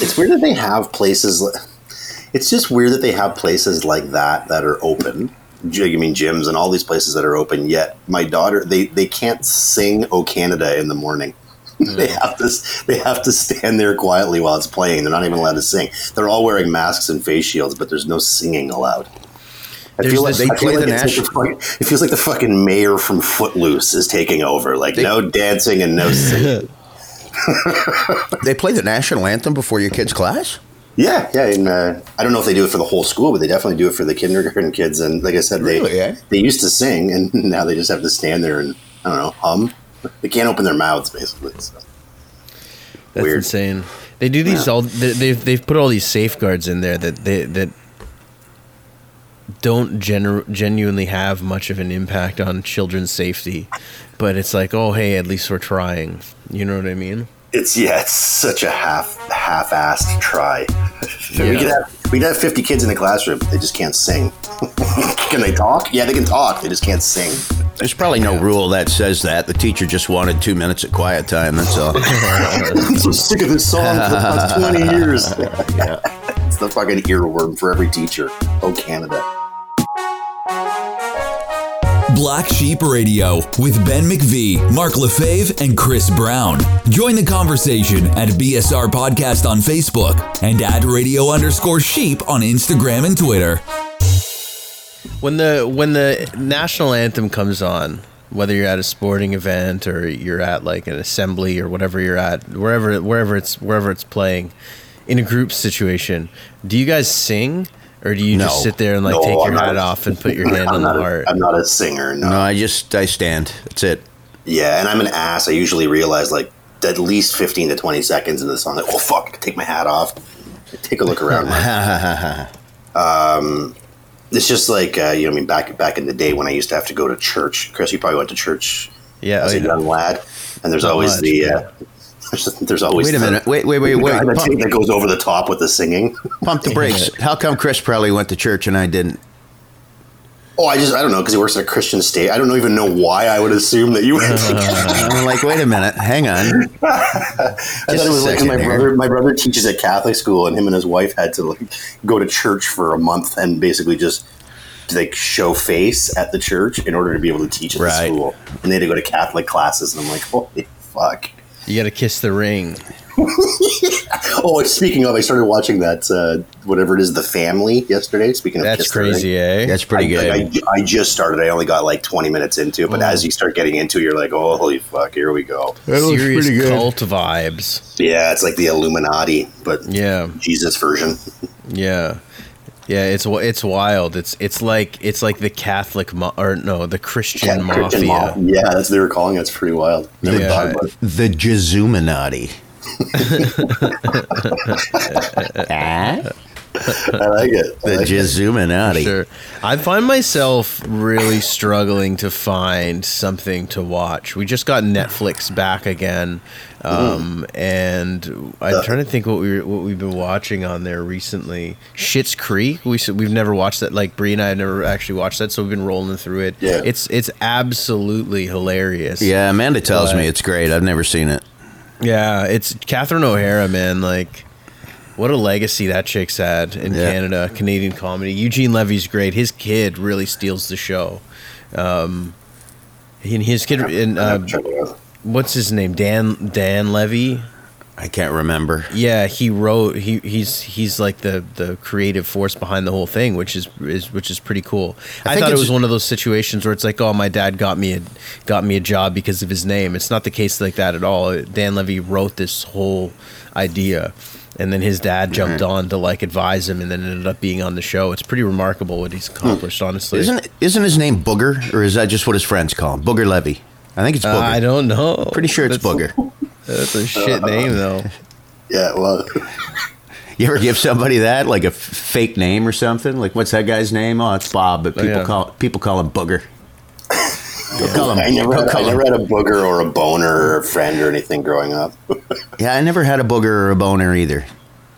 It's weird that they have places. It's just weird that they have places like that that are open. I mean, gyms and all these places that are open. Yet my daughter, they they can't sing "O Canada" in the morning. they have to they have to stand there quietly while it's playing. They're not even allowed to sing. They're all wearing masks and face shields, but there's no singing allowed. I There's feel like, they play like the it's like it feels like the fucking mayor from Footloose is taking over. Like no dancing and no singing. They play the national anthem before your kid's class. Yeah, yeah, and uh, I don't know if they do it for the whole school, but they definitely do it for the kindergarten kids. And like I said, they Really, eh? they used to sing, and now they just have to stand there and I don't know hum. They can't open their mouths basically. So. That's Weird. insane. They do these all. They, they've they've put all these safeguards in there that they that don't genu- genuinely have much of an impact on children's safety, but it's like, oh hey, at least we're trying. You know what I mean? It's yeah, it's such a half half-assed try. We Yeah. could have we could have fifty kids in the classroom, but they just can't sing. can they talk? Yeah, they can talk. They just can't sing. There's probably no rule that says that. The teacher just wanted two minutes of quiet time. That's all. I'm so sick of this song for the past twenty years. yeah, it's the fucking earworm for every teacher. Oh, Canada. Black Sheep Radio with Ben McVee, Mark Lefebvre, and Chris Brown. Join the conversation at BSR Podcast on Facebook and at radio underscore sheep on Instagram and Twitter. When the when the national anthem comes on, whether you're at a sporting event or you're at like an assembly or whatever you're at, wherever wherever it's wherever it's playing, in a group situation, do you guys sing or do you just sit there and like No, take your I'm not hat a- off and put your hand I'm on the not, heart? a, I'm not a singer. No. No, I just I stand. That's it. Yeah, and I'm an ass. I usually realize like at least 15 to 20 seconds in the song, like, oh fuck, I take my hat off, I take a look around. Um, it's just like uh, you know, I mean, back back in the day when I used to have to go to church. Chris, you probably went to church Yeah, as oh, a yeah. young lad, and there's Not always much, the. but- Uh, there's, there's always Wait a the- minute. Wait, wait, wait, the wait. guy that, Pump, that goes over the top with the singing. pump the brakes. How come Chris probably went to church and I didn't? Oh, I just I don't know because he works at a Christian state. I don't even know why I would assume that you uh, went. to I'm like, wait a minute. Hang on. I thought it was like 'cause second my brother. My brother teaches at Catholic school, and him and his wife had to like go to church for a month and basically just like show face at the church in order to be able to teach at Right. the school. And they had to go to Catholic classes, and I'm like, holy fuck. You got to kiss the ring. Oh, speaking of, I started watching that uh, whatever it is, The Family yesterday. Speaking of, That's Kiss the Ring. crazy, eh? That's pretty I, good. I, I just started. I only got like 20 minutes into it, but as you start getting into it, you're like, oh, holy fuck, here we go. Serious cult vibes. Yeah, it's like the Illuminati, but Yeah, Jesus version. yeah, yeah. It's it's wild. It's it's like it's like the Catholic ma- or no, the Christian Christian mafia. mob. Yeah, that's what they were calling it. It's pretty wild. Never Yeah. thought about it. The Jazuminati. ah? I like it. I The like it. Jazuminati. Sure. I find myself really struggling to find something to watch. We just got Netflix back again, um, and I'm trying to think what we what we've been watching on there recently. Schitt's Creek. We we've never watched that. Like Bree and I have never actually watched that, so we've been rolling through it. Yeah. It's it's absolutely hilarious. Yeah, Amanda tells But- me it's great. I've never seen it. Yeah, it's Catherine O'Hara, man. Like, what a legacy that chick's had in Yeah. Canada, Canadian comedy. Eugene Levy's great. His kid really steals the show. Um, and his kid, and uh, have to check it out. what's his name? Dan Dan Levy. I can't remember. Yeah, he wrote. He he's he's like the the creative force behind the whole thing, which is is which is pretty cool. I, think thought it was one of those situations where it's like, oh, my dad got me a got me a job because of his name. It's not the case like that at all. Dan Levy wrote this whole idea, and then his dad jumped Mm-hmm. on to like advise him, and then ended up being on the show. It's pretty remarkable what he's accomplished, honestly. Isn't isn't his name Booger, or is that just what his friends call him? Booger Levy. I think it's Uh, Booger. I don't know. Pretty sure it's That's- Booger. That's a shit name though. Yeah, well, You ever give somebody that, like a f- fake name or something? Like, what's that guy's name? Oh, it's Bob, but people yeah. call people call him Booger. They'll call him, I never, they'll had, call I him- never had a booger or a boner or a friend or anything growing up. Yeah, I never had a booger or a boner either.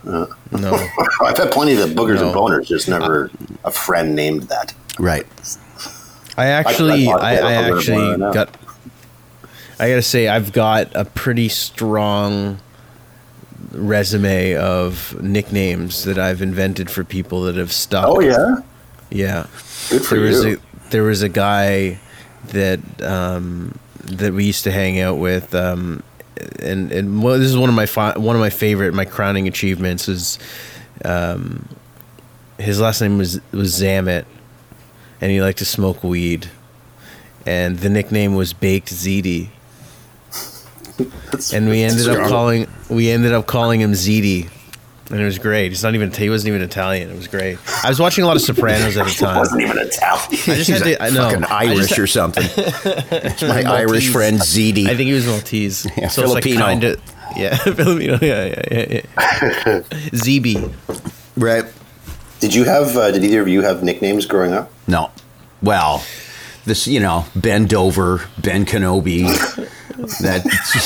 No. I've had plenty of boogers and boners, just never a friend named that. Right. I actually, I- I I, I, thought I was actually uh, got. I gotta say, I've got a pretty strong resume of nicknames that I've invented for people that have stuck. Oh yeah, yeah. good for there was you. a there was a guy that um, that we used to hang out with, um, and and well, this is one of my fi- one of my favorite, my crowning achievements is, um, his last name was was Zamet, and he liked to smoke weed, and the nickname was Baked Ziti, and we ended up calling we ended up calling him Ziti. And it was great. He's not even. He wasn't even Italian. It was great. I was watching a lot of Sopranos at the time. He wasn't even Italian. I just He's had to. I know. fucking I Irish just- or something. It's my Maltese. Irish friend Ziti. I think he was Maltese. Yeah, so it's like kinda, yeah, Filipino. Yeah, yeah, yeah. yeah. ZB. right? Did you have? Uh, did either of you have nicknames growing up? No. Well, this, you know, Ben Dover, Ben Kenobi, that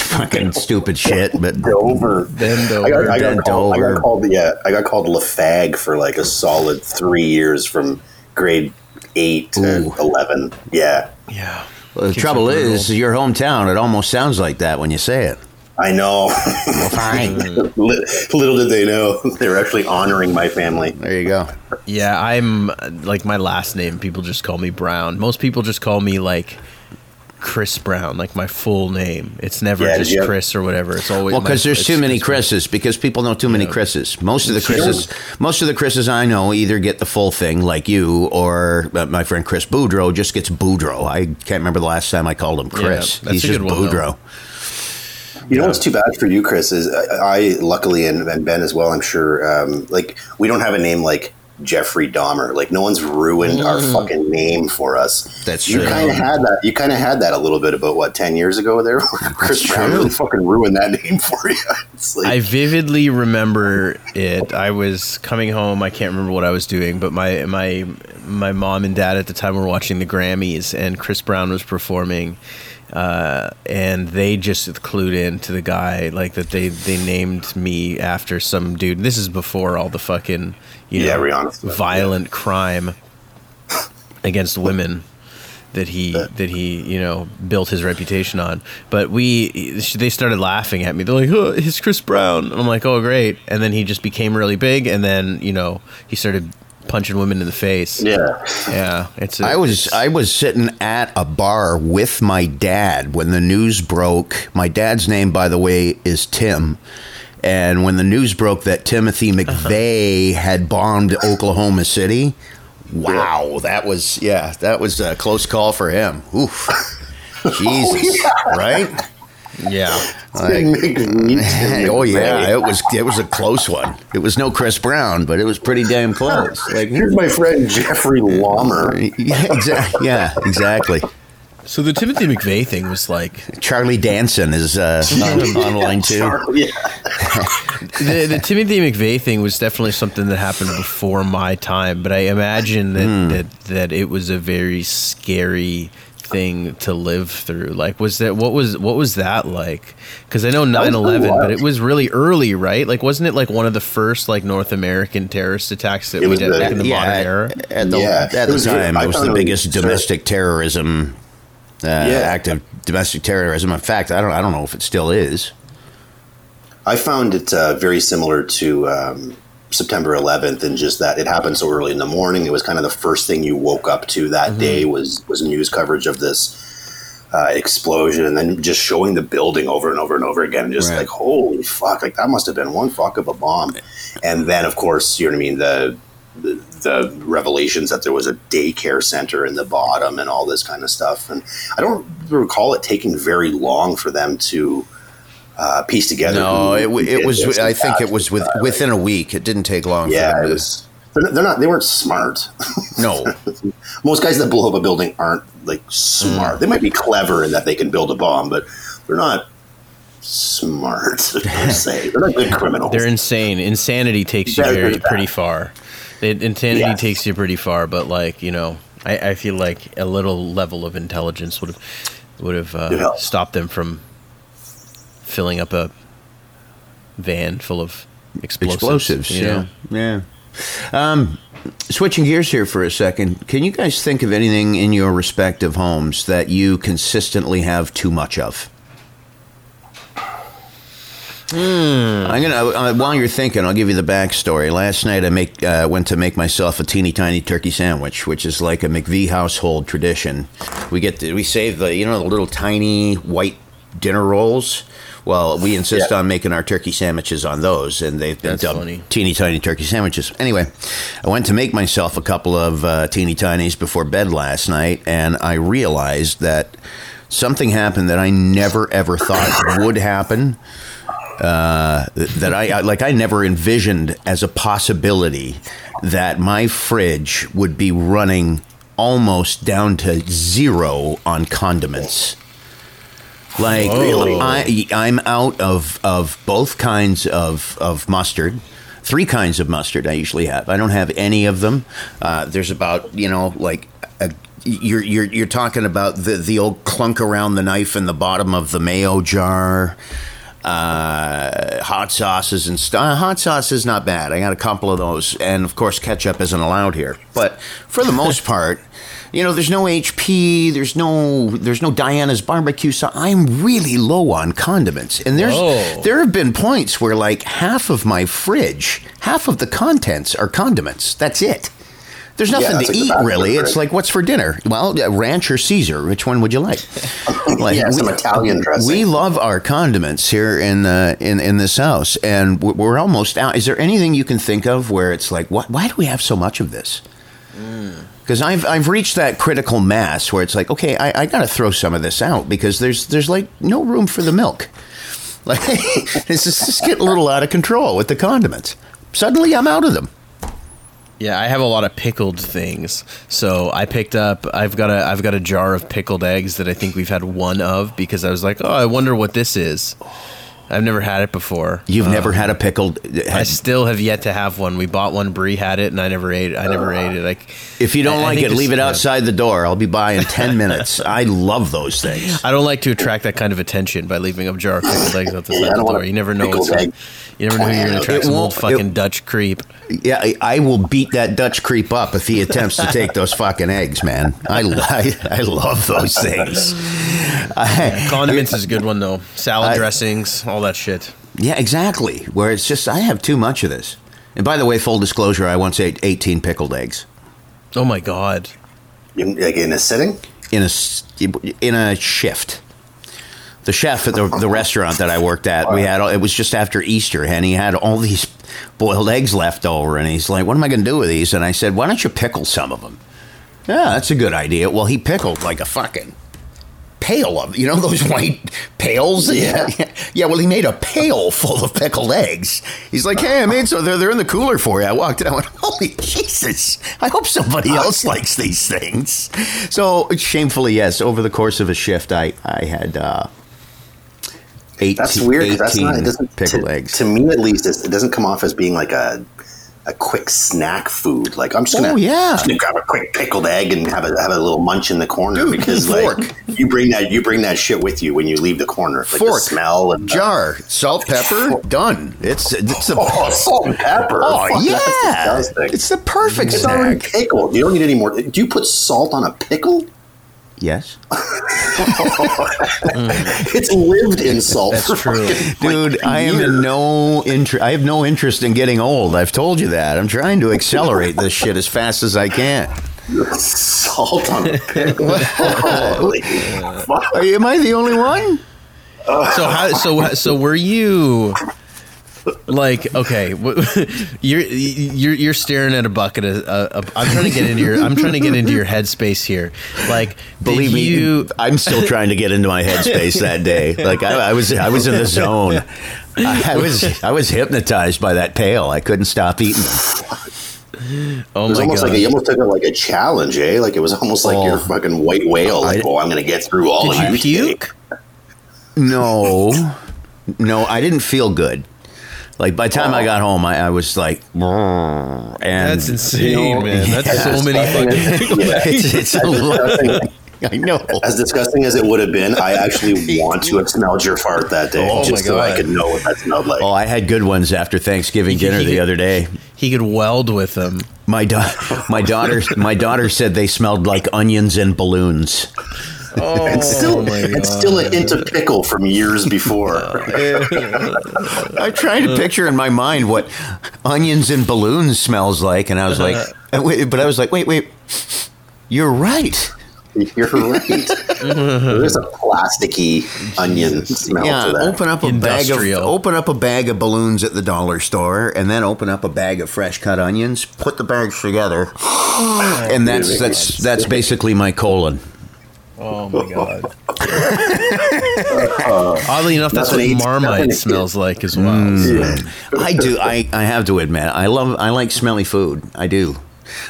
fucking stupid shit. But Dover. Ben I got, I Ben got called. I Dover. got called. Yeah, I got called Lafag for like a solid three years from grade eight to Ooh. eleven. Yeah, Yeah. well, the Kids trouble are brutal. is, your hometown, it almost sounds like that when you say it. I know. Well, fine. Li- Little did they know they were actually honoring my family. there you go. Yeah, I'm uh, like my last name. People just call me Brown. Most people just call me like Chris Brown, like my full name. It's never Yeah, just did you have- Chris or whatever. It's always Well, because there's too many Chris Chris's. Because people know too many Yeah. Chris's. Most of the Sure. Chris's, most of the Chris's I know either get the full thing, like you, or uh, my friend Chris Boudreau just gets Boudreau. I can't remember the last time I called him Chris. that's He's just good one, though. Boudreau. You know what's too bad for you, Chris, is I, I luckily and, and Ben as well. I'm sure. Um, like we don't have a name like Jeffrey Dahmer. Like no one's ruined our fucking name for us. Mm. That's you true. kind of had that. You kind of had that a little bit about what ten years ago there. Chris Brown really fucking ruined that name for you. Like, I vividly remember it. I was coming home. I can't remember what I was doing, but my my my mom and dad at the time were watching the Grammys, and Chris Brown was performing. Uh, and they just clued in to the guy like that. They they named me after some dude. This is before all the fucking you Yeah, know Rihanna stuff, violent crime against women that he that he you know built his reputation on. But we they started laughing at me. They're like, "Oh, it's Chris Brown." And I'm like, "Oh, great!" And then he just became really big, and then you know he started punching women in the face. yeah. yeah. It's a, I was I was sitting at a bar with my dad when the news broke. My dad's name, by the way, is Tim. And when the news broke that Timothy uh-huh. McVeigh had bombed Oklahoma City, wow, that was yeah, that was a close call for him. Oof, oh, Jesus, right? yeah. Like, oh yeah, it was it was a close one. It was no Chris Brown, but it was pretty damn close. Like Here's my friend Jeffrey Lahmer. yeah, exactly. Yeah, exactly. So the Timothy McVeigh thing was like Charlie Danson is uh, on, online too. Yeah. the, the Timothy McVeigh thing was definitely something that happened before my time, but I imagine that that, that it was a very scary thing to live through. Like, was that what was what was that like? Because I know 9-11, but it was really early, right? Like, wasn't it like one of the first like North American terrorist attacks that It we was did the- back in the yeah, modern era? at, at the, Yeah. at It the was- time, it was found the biggest domestic terrorism uh, act of domestic terrorism. In fact, I don't I don't know if it still is. I found it uh, very similar to um, September 11th, and just that it happened so early in the morning. It was kind of the first thing you woke up to that day was was news coverage of this uh, explosion, and then just showing the building over and over and over again. Just Right. like holy fuck, like that must have been one fuck of a bomb. And then, of course, you know what I mean the. The, the revelations that there was a daycare center in the bottom and all this kind of stuff, and I don't recall it taking very long for them to uh, piece together. No, who- it, who it was. I and think it was with, Uh, within a week. It didn't take long. yeah, for them to, was. They're they're not. They weren't smart. no. Most guys that blow up a building aren't like smart. They might be clever in that they can build a bomb, but they're not smart per se. They're not good criminals. They're insane. Insanity takes you very pretty far. It, insanity Yes. takes you pretty far, but like you know, I, I feel like a little level of intelligence would have would have uh, helps. stopped them from filling up a van full of explosives. explosives. you know? yeah, yeah. Um, switching gears here for a second, can you guys think of anything in your respective homes that you consistently have too much of? I'm gonna uh, while you're thinking, I'll give you the backstory. Last night, I make uh, went to make myself a teeny tiny turkey sandwich, which is like a McVie household tradition. We get to, we save the you know the little tiny white dinner rolls. Well, we insist Yeah. on making our turkey sandwiches on those, and they've been That's dubbed funny. teeny tiny turkey sandwiches. Anyway, I went to make myself a couple of uh, teeny tinies before bed last night, and I realized that something happened that I never ever thought would happen. Uh, that I, I like, I never envisioned as a possibility that my fridge would be running almost down to zero on condiments. Like? I, I'm out of of both kinds of of mustard. Three kinds of mustard I usually have. I don't have any of them. Uh, there's about you know like a, you're you're you're talking about the the old clunk around the knife in the bottom of the mayo jar. Uh, hot sauces and stuff. Hot sauce is not bad. I got a couple of those, and of course, ketchup isn't allowed here. But for the most part, you know, there's no HP. There's no there's no Diana's barbecue. So I'm really low on condiments, and there's there have been points where like half of my fridge, half of the contents are condiments. That's it. There's nothing that's to eat really. It's like what's for dinner? Well, ranch or Caesar. Which one would you like? Like, Yeah, some Italian dressing. We love our condiments here in uh, in in this house, and we're- almost out. Is there anything you can think of where it's like, why, why do we have so much of this? Because I've I've reached that critical mass where it's like, okay, I, I got to throw some of this out because there's there's like no room for the milk. Like it's just, it's getting a little out of control with the condiments. Suddenly, I'm out of them. Yeah, I have a lot of pickled things. So I picked up. I've got a. I've got a jar of pickled eggs that I think we've had one of because I was like, oh, I wonder what this is. I've never had it before. You've never um, had a pickled. I still have yet to have one. We bought one. Brie had it, and I never ate. it. I never ate it. Like, if you don't I- I like think it, leave it outside the door. I'll be by in ten minutes. I love those things. I don't like to attract that kind of attention by leaving a jar of pickled eggs out the Yeah, side I of don't the door. You never know what's. egg. You never know who you're going to attract. Some old fucking it- Dutch creep. Yeah, I, I will beat that Dutch creep up if he attempts to take those fucking eggs, man. I, I, I love those things. I- Condiments is a good one though. Salad I- dressings, all that shit. yeah, exactly. Where it's just I have too much of this. And by the way, full disclosure, I once ate 18 pickled eggs Oh my god. In, like in a sitting. in a s- in a shift. The chef at the, the restaurant that I worked at, we had it was just after Easter, and he had all these boiled eggs left over, and he's like, "What am I going to do with these?" And I said, "Why don't you pickle some of them?" Yeah, that's a good idea. Well, he pickled like a fucking pail of you know those white pails. Yeah. yeah. Well, he made a pail full of pickled eggs. He's like, "Hey, I made so they're they're in the cooler for you." I walked in. I went, "Holy Jesus! I hope somebody else likes these things." So shamefully, yes. Over the course of a shift, I I had. uh 18, That's weird. That's not. It doesn't. pickled to, eggs. to me, at least, it doesn't come off as being like a a quick snack food. Like I'm just gonna, Oh, yeah. just gonna grab a quick pickled egg and have a have a little munch in the corner Dude, because fork. like you bring that you bring that shit with you when you leave the corner. Like Fork, the smell and the- jar, salt, pepper, done. It's it's the Oh, salt and pepper. Oh Fuck, yeah, it's the perfect It's already snack. pickled. You don't need any more. Do you put salt on a pickle? Yes, It's lived in salt. That's true. dude. like, I am in no interest. I have no interest in getting old. I've told you that. I'm trying to accelerate this shit as fast as I can. salt on a pickle. Holy fuck. Are am I the only one? So how so so were you like okay you're you're you're staring at a bucket of uh, uh, I'm trying to get into your I'm trying to get into your headspace here like Believe did me, I'm still trying to get into my headspace that day. Like I, I was, I was in the zone. I, I was, I was hypnotized by that pail. I couldn't stop eating. them. oh It was my almost god like a, you almost took it like a challenge, eh? Like it was almost like Oh. your fucking white whale. Like, I- oh, I'm gonna get through all did of you you. puke No, no, I didn't feel good. Like by the time I oh. got home, I, I was like, and that's insane you know, man that's yeah, so many fucking it's, it's a lot. I know. As disgusting as it would have been, I actually want to have smelled your fart that day, Oh my just so I could know what that smelled like. Oh, I had good ones after Thanksgiving dinner the other day. he could weld with them My da- my daughter, my daughter said they smelled like onions and balloons. Oh, It's still my it's still a hint of pickle from years before. I tried to picture in my mind what onions and balloons smells like, and I was like, but I was like, wait, wait, you're right. You're right. There's a plasticky onion smell Yeah, to that. open up a bag of open up a bag of balloons at the dollar store, and then open up a bag of fresh cut onions. Put the bags together, and that's that's that's basically my colon. Oh my god. Oddly enough, that's what Nothing eats- Marmite nothing- smells like as well. so. I do. I, I have to admit, I love. I like smelly food. I do.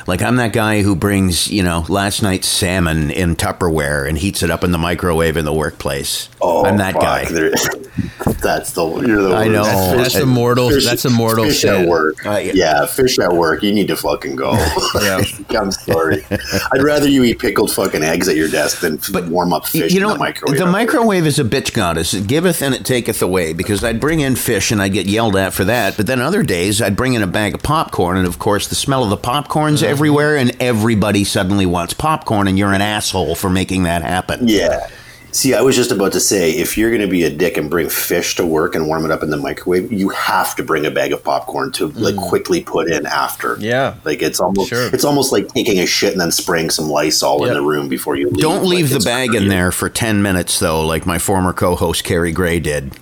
Like I'm that guy who brings, you know, last night's salmon in Tupperware and heats it up in the microwave in the workplace. Oh, I'm that fuck. guy. There- That's the you're the I worst. know. That's Oh, a mortal. Fish- That's a mortal fish sin. at work. Uh, yeah. yeah. fish at work. You need to fucking go. Yeah. I'm sorry. I'd rather you eat pickled fucking eggs at your desk than f- warm up fish you know, in the microwave. the microwave is a bitch goddess. It giveth and it taketh away. Because I'd bring in fish and I'd get yelled at for that. But then other days I'd bring in a bag of popcorn, and of course the smell of the popcorn's Mm-hmm. everywhere, and everybody suddenly wants popcorn, and you're an asshole for making that happen. Yeah. See, I was just about to say, if you're going to be a dick and bring fish to work and warm it up in the microwave, you have to bring a bag of popcorn to like quickly put in after. Mm. Yeah. like it's almost Sure. it's almost like taking a shit and then spraying some Lysol in the room before you leave. Don't leave the bag in brilliant. there for 10 minutes, though, like my former co host Carrie Gray did.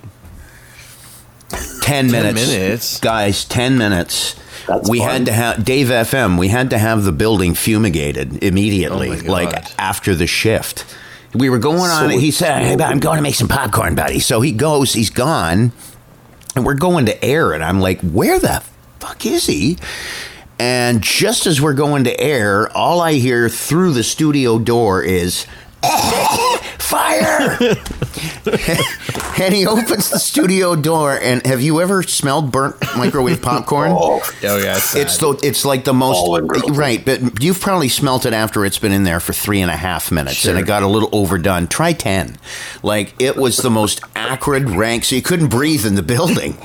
10 minutes. minutes? Guys, 10 minutes. That's we fun. had to have Dave FM. We had to have the building fumigated immediately, Oh like after the shift. We were going on. So- He said, "Hey, I'm going to make some popcorn, buddy." So he goes. He's gone, and we're going to air. And I'm like, "Where the fuck is he?" And just as we're going to air, all I hear through the studio door is fire. and he opens the studio door. And have you ever smelled burnt microwave popcorn? Oh, Oh yeah, it's, It's the it's like the most right, but you've probably smelt it after it's been in there for three and a half minutes, and it got a little overdone. Try ten, like it was the most acrid, rank. So you couldn't breathe in the building.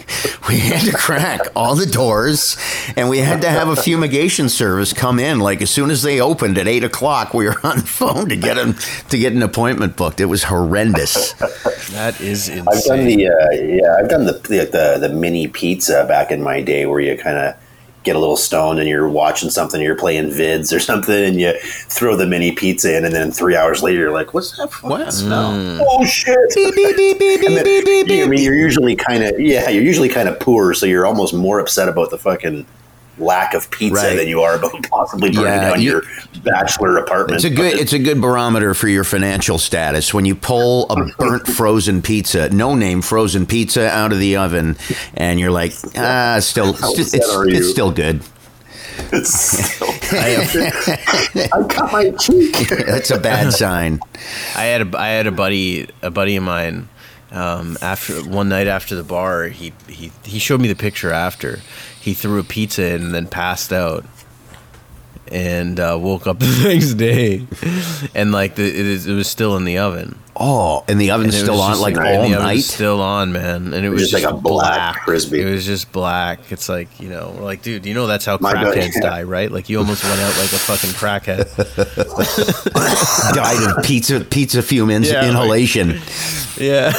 We had to crack all the doors, and we had to have a fumigation service come in. Like as soon as they opened at eight o'clock, we were on the phone to get him to get an appointment booked. It was horrendous. that is insane. I've done the uh, yeah, I've done the, the the the mini pizza back in my day where you kind of get a little stoned and you're watching something, you're playing vids or something, and you throw the mini pizza in, and then three hours later you're like, "What's that fucking What? smell? Oh shit!" And then, I mean, you're usually kind of yeah, you're usually kind of poor, so you're almost more upset about the fucking lack of pizza Right. than you are about possibly burning Yeah, down you- your bachelor apartment. It's a good it's a good barometer for your financial status when you pull a burnt frozen pizza, no name frozen pizza out of the oven, and you're like, ah, still How it's, upset it's, it's still good. It's still- I cut my cheek. That's a bad sign. I had a I had a buddy a buddy of mine. Um, after one night after the bar, he, he he showed me the picture after. He threw a pizza in and then passed out, and uh, woke up the next day, and like the, it, is, it was still in the oven. Oh, and the oven's And still on like all was night. still on, man, and it was just just like a black black. Frisbee. It was just black. It's like you know, we're like, dude, you know that's how My crackheads yeah. die, right? Like you almost went out like a fucking crackhead. Died of pizza pizza fume in- Yeah, like- inhalation. yeah.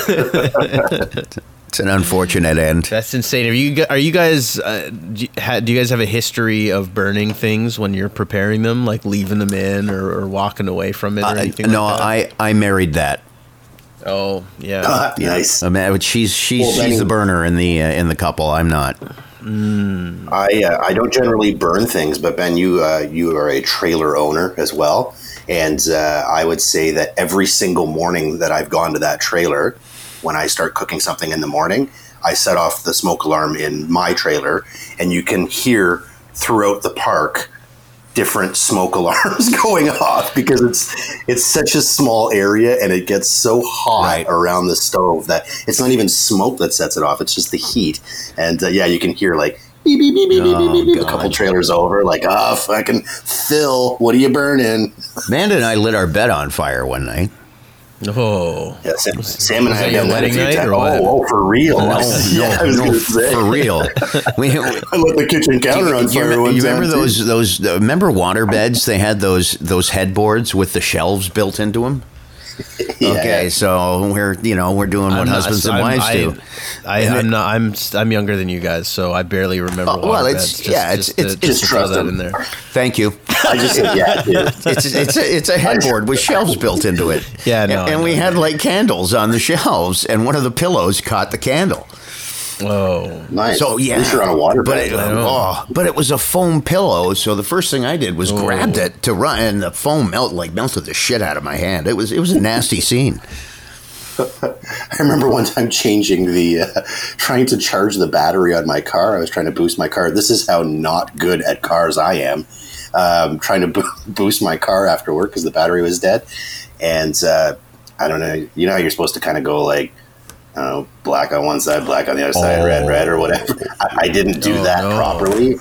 It's an unfortunate end. That's insane. Are you are you guys uh, do, you, ha, do you guys have a history of burning things when you're preparing them, like leaving them in or, or walking away from it or Uh, anything? no, like that? I I married that. Oh yeah. Ah, nice. I mean, she's she's Well, she's Benny- the burner in the uh, in the couple. I'm not. I uh, I don't generally burn things, but Ben, you uh, you are a trailer owner as well, and uh, I would say that every single morning that I've gone to that trailer, when I start cooking something in the morning, I set off the smoke alarm in my trailer, and you can hear throughout the park different smoke alarms going off because it's it's such a small area and it gets so hot Right. around the stove that it's not even smoke that sets it off it's just the heat and uh, yeah you can hear like beep beep beep beep beep beep, beep, beep, a couple trailers over like ah fucking Phil what are you burning Amanda and I lit our bed on fire one night. Oh. yeah Sam, Sam and was I that have done that a wedding few night times. or what? oh, oh for real No, yeah, I was no, gonna say. for real. We, we, I lit the kitchen counter on you, fire remember, one you time, remember too. those those uh, remember water beds? They had those those headboards with the shelves built into them. Yeah, okay, so we're you know we're doing what I'm not- husbands and wives I, do. I, I'm not. I'm I'm younger than you guys, so I barely remember. Oh, well, it's- beds. yeah, it's- to- it's- just it's to throw trust that in there. Thank you. I just said, yeah, dude. It's it's a, it's a headboard with shelves built into it. Yeah, no, and, I and we know. had like candles on the shelves, and one of the pillows caught the candle. Oh, Nice. So yeah, At least you're on a water but bed. it, oh, but it was a foam pillow. So the first thing I did was Oh. grabbed it to run, and the foam melt like melted the shit out of my hand. It was it was a nasty scene. I remember one time changing the, uh, trying to charge the battery on my car. I was trying to boost my car. This is how not good at cars I am. Um, trying to bo- boost my car after work because the battery was dead. And uh, I don't know, you know how you're supposed to kind of go like, I don't know, black on one side, black on the other side, red, Oh. red, or whatever. I, I didn't do Oh, that no. properly.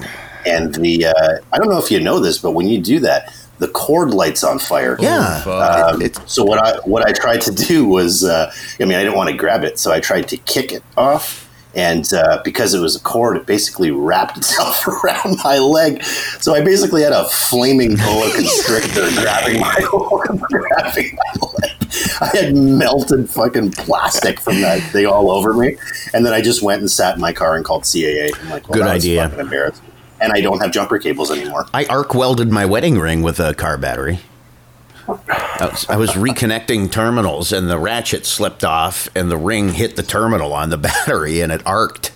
And the, uh, I don't know if you know this, but when you do that, the cord lights on fire. Yeah. Um, It's- so what I what I tried to do was, uh, I mean, I didn't want to grab it, so I tried to kick it off, and uh, because it was a cord, it basically wrapped itself around my leg. So I basically had a flaming boa constrictor grabbing my grabbing my leg. I had melted fucking plastic from that thing all over me, and then I just went and sat in my car and called CAA. I'm like, well, Good idea. fucking embarrassing. And I don't have jumper cables anymore. I arc welded my wedding ring with a car battery. I was, I was reconnecting terminals, and the ratchet slipped off, and the ring hit the terminal on the battery, and it arced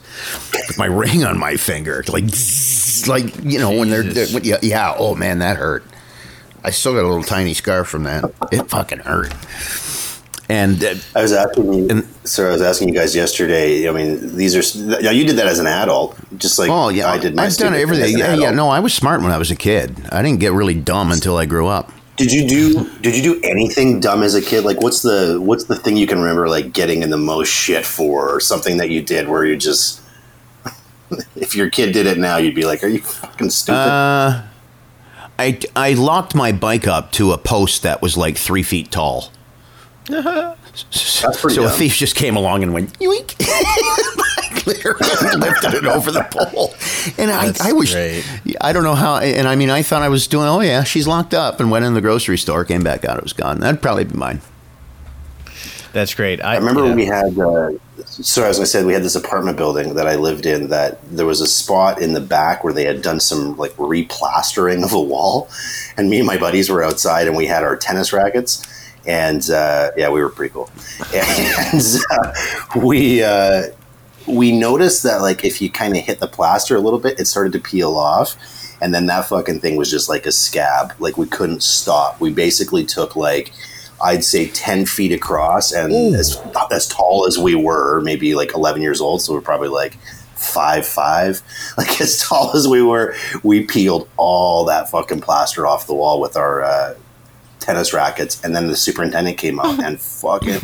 with my ring on my finger, like, like you know when they're, Jesus. when- yeah, yeah. Oh man, that hurt. I still got a little tiny scar from that. It fucking hurt. And uh, I was asking you, And- so I was asking you guys yesterday. I mean, these are now you did that as an adult, just like oh yeah, I did. My I've done everything. Yeah, yeah, no, I was smart when I was a kid. I didn't get really dumb until I grew up. Did you do? Did you do anything dumb as a kid? Like, what's the what's the thing you can remember like getting in the most shit for, or something that you did where you just, if your kid did it now, you'd be like, "Are you fucking stupid?" Uh, I, I locked my bike up to a post that was like three feet tall. That's pretty so a thief just came along and went yoink, lifted it over the pole, and I, I was great. I don't know how, and I mean I thought I was doing oh yeah she's locked up and went in the grocery store came back out it was gone that'd probably be mine. that's great. I, I remember yeah. we had, uh, so as I said, we had this apartment building that I lived in that there was a spot in the back where they had done some like replastering of a wall. And me and my buddies were outside and we had our tennis rackets. And uh, yeah, we were pretty cool. And uh, we, uh, we noticed that like if you kind of hit the plaster a little bit, it started to peel off. And then that fucking thing was just like a scab. Like we couldn't stop. We basically took like, I'd say 10 feet across and as, as tall as we were, maybe like 11 years old. So we're probably like five, five, like as tall as we were, we peeled all that fucking plaster off the wall with our, uh, tennis rackets and then the superintendent came out and fucking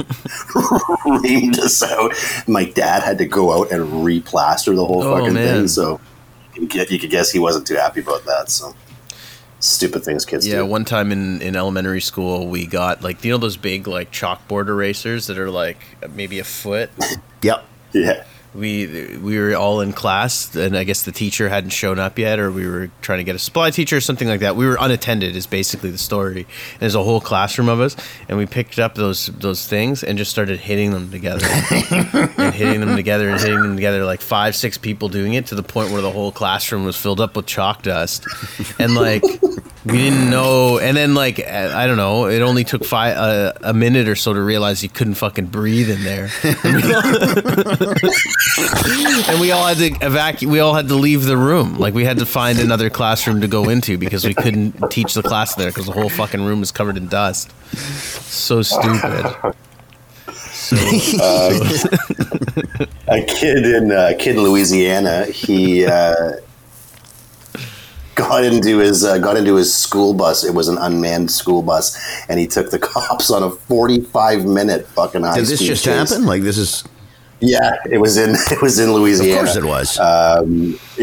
reamed us out my dad had to go out and replaster the whole Oh, fucking man. thing so you could, get, you could guess he wasn't too happy about that so stupid things kids do. Yeah, do one time in, in elementary school, we got like you know those big like chalkboard erasers that are like maybe a foot. Yep. yeah we we were all in class, and I guess the teacher hadn't shown up yet, or we were trying to get a supply teacher or something like that. We were unattended, is basically the story. And there's a whole classroom of us, and we picked up those those things and just started hitting them together, and hitting them together and hitting them together, like five six people doing it to the point where the whole classroom was filled up with chalk dust, and like. We didn't know, and then like I don't know, it only took five uh, a minute or so to realize you couldn't fucking breathe in there. and we all had to evacuate. We all had to leave the room. Like we had to find another classroom to go into because we couldn't teach the class there because the whole fucking room was covered in dust. So stupid. So a kid in uh, kid in Louisiana. He uh, got into his uh, got into his school bus. It was an unmanned school bus, and he took the cops on a forty five minute fucking high Did this just chase. happen? Like this is Yeah, it was in it was in Louisiana. of course it was. Um, he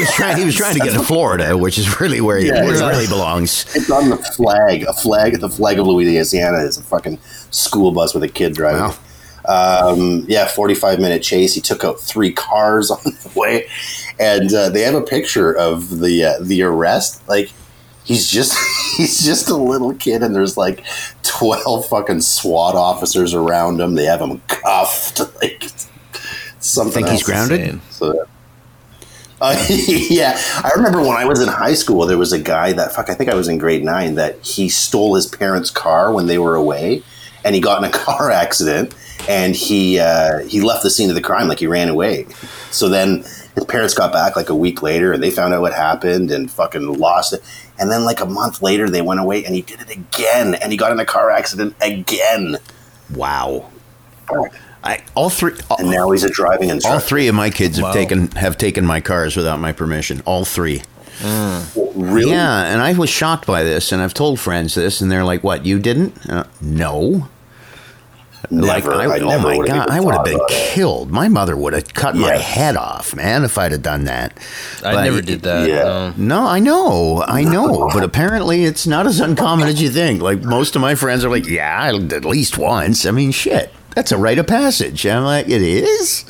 was trying. He was trying to get to Florida, which is really where he, Yeah, where he yeah. really belongs. it's on the flag. A flag. The flag of Louisiana is a fucking school bus with a kid driving. Wow. Um, yeah, 45 minute chase. He took out three cars on the way, and uh, they have a picture of the uh, the arrest. Like he's just he's just a little kid, and there's like twelve fucking SWAT officers around him. They have him cuffed. Like something. Think he's grounded? So, uh, yeah, I remember when I was in high school, there was a guy that fuck. I think I was in grade nine that he stole his parents' car when they were away, and he got in a car accident, and he uh, he left the scene of the crime like he ran away. So then his parents got back like a week later, and they found out what happened and fucking lost it. And then like a month later, they went away, and he did it again, and he got in a car accident again, Wow. I all three and now he's a driving instructor. all three of my kids have Wow. taken have taken my cars without my permission. All three. Really? Yeah, and I was shocked by this, and I've told friends this, and they're like, "What? You didn't?" Uh, no. Never. Like, I, I oh my would've god, I would have been about it. killed. My mother would have cut my head off, man, if I'd have done that. I But- never did that. Yeah. no. No, I know, I know, but apparently it's not as uncommon as you think. Like most of my friends are like, "Yeah, at least once." I mean, shit, that's a rite of passage. I'm like, it is.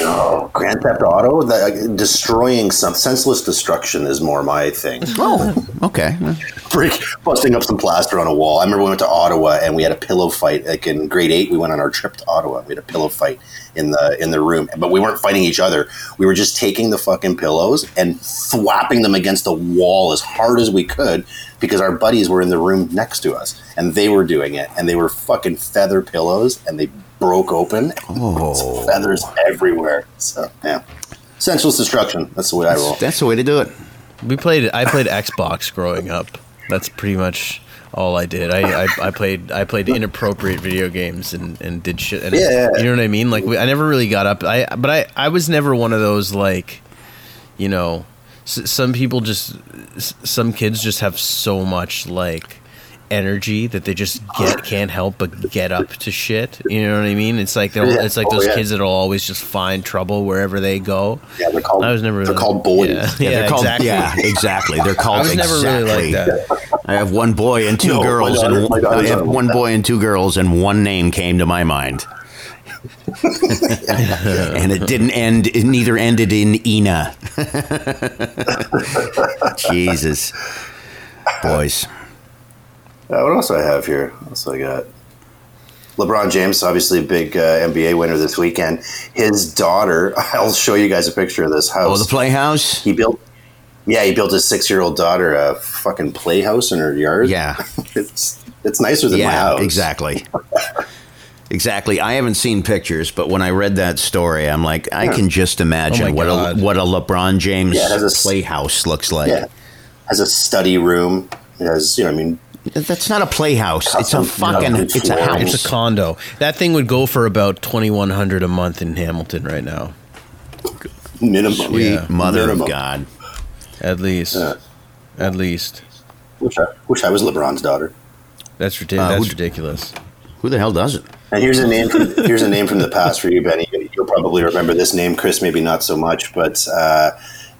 Oh, Grand Theft Auto, the, uh, destroying some senseless destruction is more my thing. Oh, okay. Break, busting up some plaster on a wall. I remember we went to Ottawa and we had a pillow fight. Like in grade eight, we went on our trip to Ottawa. We had a pillow fight in the in the room, but we weren't fighting each other. We were just taking the fucking pillows and thwapping them against the wall as hard as we could because our buddies were in the room next to us and they were doing it and they were fucking feather pillows and they broke open. Oh. feathers everywhere. So yeah, senseless destruction. That's the way I roll. That's the way to do it. We played. I played Xbox growing up. That's pretty much all I did. I, I, I played I played inappropriate video games and, and did shit. And Yeah. you know what I mean. Like we, I never really got up. I but I I was never one of those like, you know, s- some people just s- some kids just have so much like energy that they just get can't help but get up to shit. You know what I mean? It's like they'll, Yeah. it's like Oh, those yeah. kids that'll always just find trouble wherever they go. Yeah, they're called. I was never. They're really- called bullies. Yeah, Yeah, yeah, they're called. exactly. Yeah, exactly. They're called. I was never exactly. really like that. I have one boy and two No, girls, daughter- and my I have not one like boy and two girls, and one name came to my mind, and it didn't end. It neither ended in Ina. Jesus, boys. Uh, what else do I have here? What else I got? LeBron James, obviously a big uh, NBA winner this weekend. His daughter, I'll show you guys a picture of this house. Oh, the Playhouse. he built. Yeah, he built his six-year-old daughter a fucking playhouse in her yard. Yeah, it's it's nicer than my yeah, house. exactly. Exactly. I haven't seen pictures, but when I read that story, I'm like, I can just imagine Oh my what a what a LeBron James Yeah, it has a s- playhouse looks like. Yeah, has a study room. It has you know, I mean, That's not a playhouse. It's a fucking. no, It's a house. It's a condo. That thing would go for about twenty one hundred a month in Hamilton right now, minimum. Sweet Yeah. mother Minimum. of God. at least. Yeah. At least. Wish I, wish I was LeBron's daughter. That's ridiculous. Uh, That's who'd- ridiculous. Who the hell does it? And here's a name. From, here's a name from the past for you, Benny. You'll probably remember this name, Chris. Maybe not so much, but uh,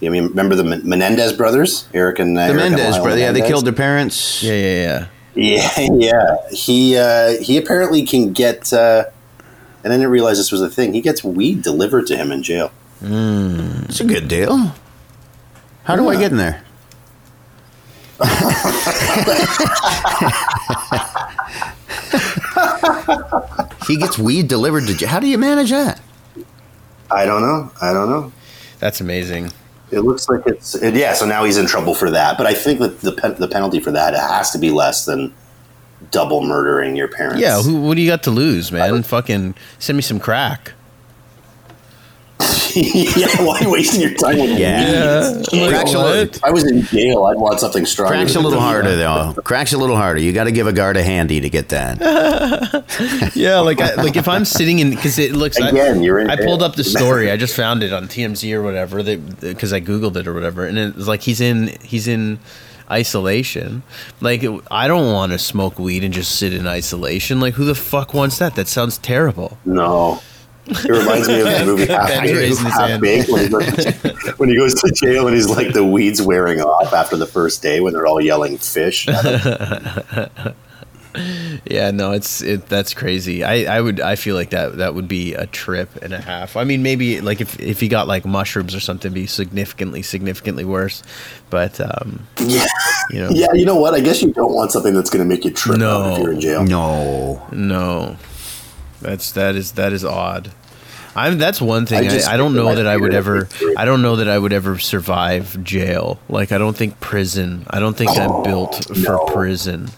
you mean remember the Menendez brothers, Eric and uh, The Eric and Mendez Lyle brother. Yeah, they killed their parents. Yeah, yeah, yeah. Yeah, yeah. He uh, he apparently can get, uh, and I didn't realize this was a thing. He gets weed delivered to him in jail. It's a good deal. How do I get in there? he gets weed delivered to. How do you manage that? I don't know. I don't know. That's amazing. It looks like it's it, yeah. So now he's in trouble for that. But I think that the pen, the penalty for that it has to be less than double murdering your parents. Yeah, who, what do you got to lose, man? Fucking send me some crack. yeah. Why are you wasting your time with Yeah. weed? I'm Cracks a little, I was in jail, I'd want something stronger. cracks a little harder though. Cracks a little harder. You got to give a guard a handy to get that. Yeah, like I, like if I'm sitting in because it looks I- Again, you're in I pulled up the story. I just found it on TMZ or whatever because I googled it or whatever, and it was like he's in he's in isolation. Like I don't want to smoke weed and just sit in isolation. Like who the fuck wants that? That sounds terrible. No. It reminds me of the movie Half, Ben's raising Half. Baked when, he goes, when he goes to jail and he's like the weeds wearing off after the first day when they're all yelling fish. Yeah, no, it's it. That's crazy. I, I would I feel like that that would be a trip and a half. I mean, maybe like if if you got like mushrooms or something, it'd be significantly significantly worse. But um, Yeah. you know, Yeah, you know what? I guess you don't want something that's going to make you trip No. out if you're in jail. No. no, that's that is that is odd. I'm that's one thing. I I, I, don't know that that I would ever. I don't know that I would ever survive jail. Like I don't think prison. I don't think I'm built oh, for no. prison.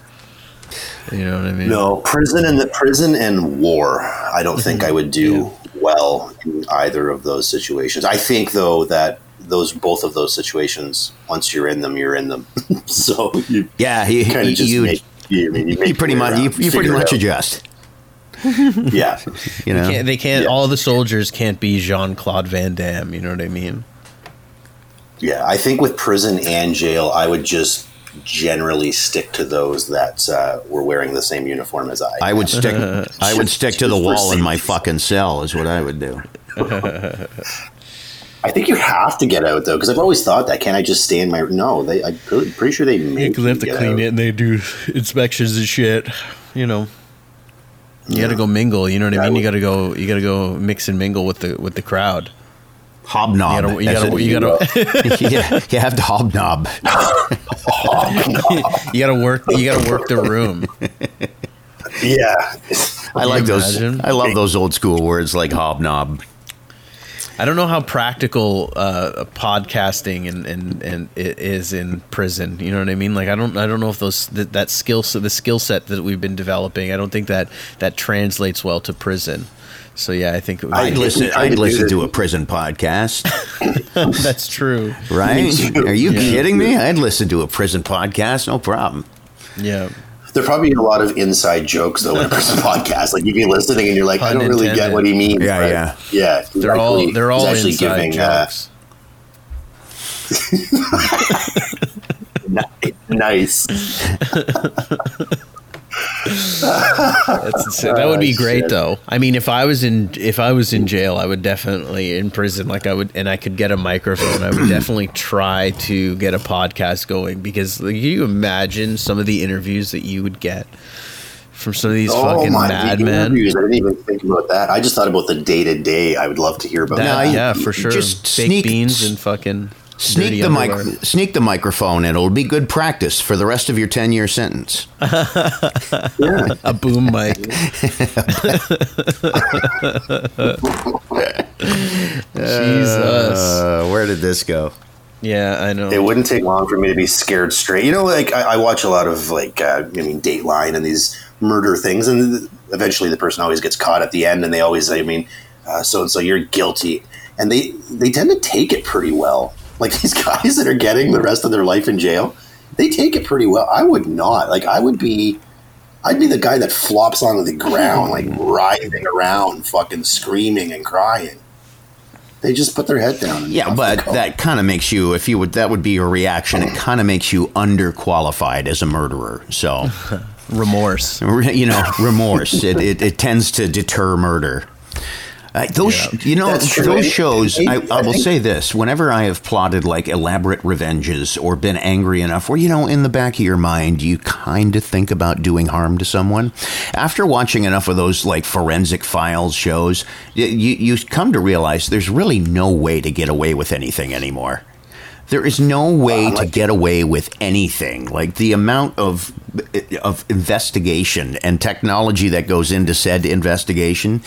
You know what I mean? No, prison and the prison and war. I don't think mm-hmm. I would do well in either of those situations. I think though that those both of those situations, once you're in them, you're in them. so you Yeah, you, kind you, of just you, make you, I mean, you, make you pretty much uh, you, you pretty figure it much out. adjust. Yeah, You know. Can't, they can't. Yeah. All the soldiers can't be Jean Claude Van Damme. You know what I mean? yeah. I think with prison and jail, I would just generally stick to those that uh, were wearing the same uniform as I. I would stick. I would stick to the wall in my fucking cell. Is what I would do. I think you have to get out though, because I've always thought that. Can't I just stay in my? No, they. I'm pretty, pretty sure they make Because they have to clean out. it and they do inspections and shit. You know, you got to go mingle. You know what I Yeah, mean? You got to go. You got to go mix and mingle with the with the crowd. Hobnob. You gotta, you gotta, you gotta, yeah, you have to hobnob. you gotta work. You gotta work the room. Yeah, I like those. I love those old school words like hobnob. I don't know how practical uh, podcasting and, and, and it is in prison. You know what I mean? Like I don't I don't know if those that, that skill set the skill set that we've been developing. I don't think that that translates well to prison. So yeah, I think it would I'd listen. I'd listen to a prison podcast. that's true. Right? Are you Yeah. kidding me? I'd listen to a prison podcast. No problem. Yeah. There are probably a lot of inside jokes though in a prison podcast. Like you'd be listening and you're like, I don't really get what he means. Yeah, but yeah. yeah. They're all they're all actually inside giving, uh, jokes. ni- nice. That's, that would be great shit. though. I mean, if I was in if I was in jail, I would definitely in prison. Like I would, and I could get a microphone. I would definitely try to get a podcast going because like, can you imagine some of the interviews that you would get from some of these oh, fucking Oh the madmen? interviews. I didn't even think about that. I just thought about the day to day. I would love to hear about That, that. No, you- yeah, for sure. just Fake sneak- beans and fucking Sneak the mic- sneak the microphone, and it'll be good practice for the rest of your ten year sentence. Yeah. a boom mic. Jesus. Uh, where did this go? Yeah, I know. It wouldn't take long for me to be scared straight. You know, like I, I watch a lot of like uh, I mean Dateline and these murder things, and eventually the person always gets caught at the end, and they always I mean, so and so you're guilty, and they they tend to take it pretty well. Like these guys that are getting the rest of their life in jail, they take it pretty well. I would not. Like I would be. I'd be the guy that flops onto the ground, like writhing around, fucking screaming and crying. They just put their head down. Yeah, but that kind of makes you, if you would, that would be your reaction. It kind of makes you underqualified as a murderer. So, Remorse. you know, remorse. It, it, it tends to deter murder. Uh, those, you know, those shows. I, I- I will say this: whenever I have plotted like elaborate revenges or been angry enough, where you know, in the back of your mind, you kind of think about doing harm to someone. After watching enough of those like forensic files shows, you you come to realize there's really no way to get away with anything anymore. There is no way Wow, to get away with anything. Like the amount of of investigation and technology that goes into said investigation,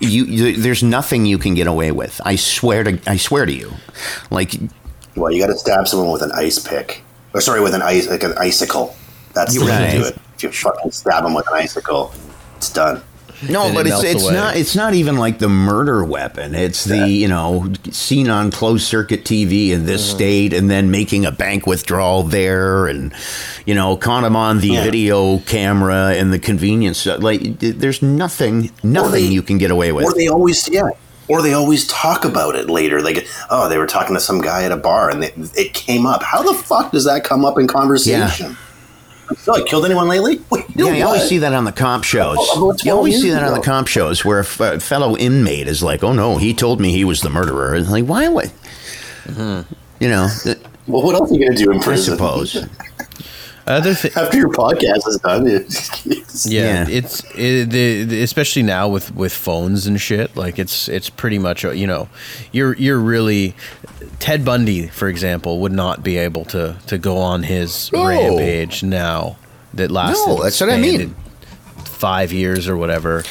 you, you there's nothing you can get away with. I swear to I swear to you. Like Well, you got to stab someone with an ice pick, or sorry, with an ice like an icicle. That's the way to do it. If you fucking stab them with an icicle, it's done. No, And it but it's it's away. not it's not even like the murder weapon. It's the you know seen on closed circuit TV in this Mm-hmm. state, and then making a bank withdrawal there, and you know caught him on the Yeah. video camera and the convenience. Like there's nothing nothing they- you can get away with. Or they always yeah. Or they always talk about it later. Like, oh, they were talking to some guy at a bar, and they, it came up. How the fuck does that come up in conversation? So, I killed anyone lately? Wait, Yeah, you always see that on the comp shows. Oh, You always see years that on the ago. comp shows where a f- a fellow inmate is like, "Oh no, he told me he was the murderer." It's like, why would? Mm-hmm. You know, th- Well, what else are you going to do in I prison? suppose. Other thing. After your podcast is done, you Yeah, Yeah. it's it, the, the, especially now with with phones and shit. Like it's it's pretty much uh, you know, you're you're really Ted Bundy, for example, would not be able to to go on his No. rampage now that lasted. No, that's what I mean. Five years or whatever.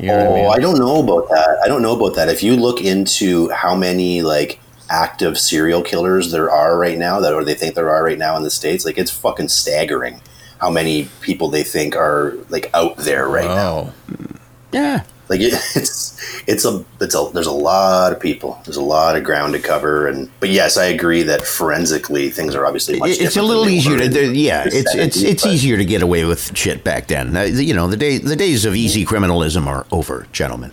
You know oh, what I mean? I don't know about that. I don't know about that. If you look into how many like active serial killers there are right now, that or they think there are right now in the states, like it's fucking staggering how many people they think are like out there right now. Oh, Yeah. Like it, it's it's a it's a there's a lot of people. There's a lot of ground to cover, and but yes, I agree that forensically things are obviously much. It's a little easier to, in yeah. It's it's it's but- easier to get away with shit back then. You know, the day the days of easy criminalism are over, gentlemen.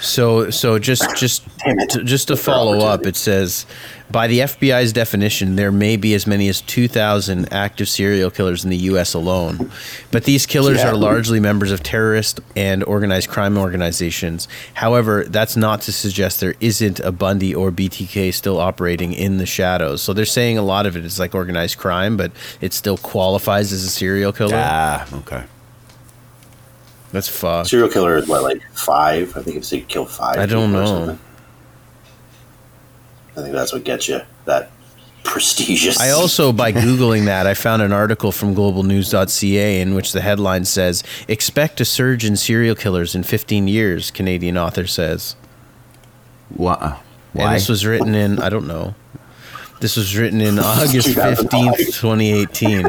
So so just just to, just to follow up, it says by the FBI's definition, there may be as many as 2,000 active serial killers in the U.S. alone, but these killers Yeah. are largely members of terrorist and organized crime organizations. However, that's not to suggest there isn't a Bundy or BTK still operating in the shadows. So they're saying a lot of it is like organized crime, but it still qualifies as a serial killer. Ah, okay. That's fucked. serial killer is what like five. I think it's they kill five. I don't know. I think that's what gets you that prestigious. I also, by Googling that, I found an article from globalnews.ca in which the headline says, Expect a surge in serial killers in 15 years, Canadian author says. Why? And Why? this was written in, I don't know. This was written in August 15th, 2018.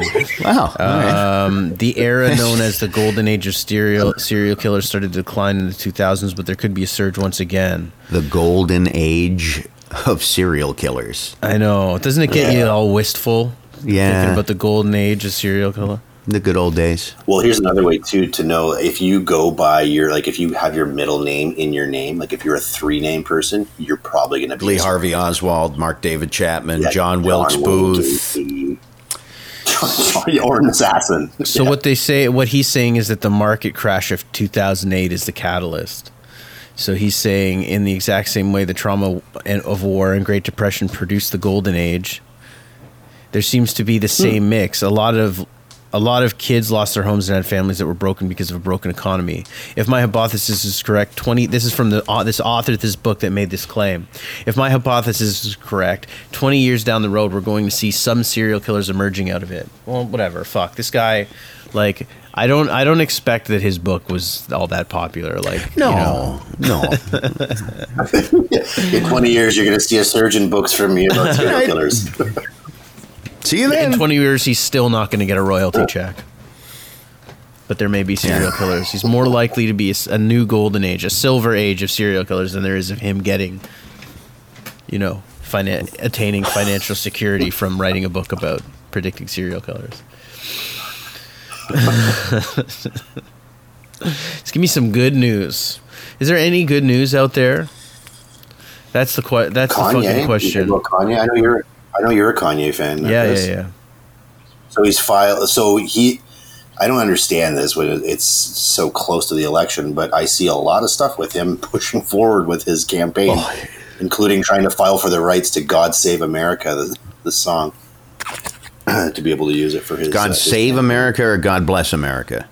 wow. right. Um, the era known as the golden age of serial, serial killers started to decline in the 2000s, but there could be a surge once again. the golden age of serial killers. I know. Doesn't it get you all wistful? Yeah. Thinking about the golden age of serial killer? The good old days. Well, here's another way too to know if you go by your like if you have your middle name in your name, like if you're a three name person, you're probably going to be Lee a- Harvey Oswald, Mark David Chapman, yeah, John Wilkes Wilkes Booth. Booth, or an assassin. So what they say, what he's saying is that the market crash of 2008 is the catalyst. So he's saying, in the exact same way the trauma of war and Great Depression produced the golden age, there seems to be the hmm. same mix. A lot of a lot of kids lost their homes and had families that were broken because of a broken economy. If my hypothesis is correct, 20 this is from the au- this author of this book that made this claim. If my hypothesis is correct, 20 years down the road we're going to see some serial killers emerging out of it. Well, whatever. Fuck. This guy like I don't I don't expect that his book was all that popular like you know. No, no. In 20 years, you're going to see a surge in books from you about serial killers. See you then. in 20 years he's still not going to get a royalty check but there may be serial killers he's more likely to be a new golden age a silver age of serial killers than there is of him getting you know finan- attaining financial security from writing a book about predicting serial killers Just give me some good news. Is there any good news out there? That's the que- That's the fucking question. Kanye. I know you're. I know you're a Kanye fan. Yeah, yeah, yeah. So he's filed. So he. I don't understand this when it's so close to the election, but I see a lot of stuff with him pushing forward with his campaign, Oh. including trying to file for the rights to "God Save America," the, the song, to be able to use it for his. uh, God his save. America or God bless America.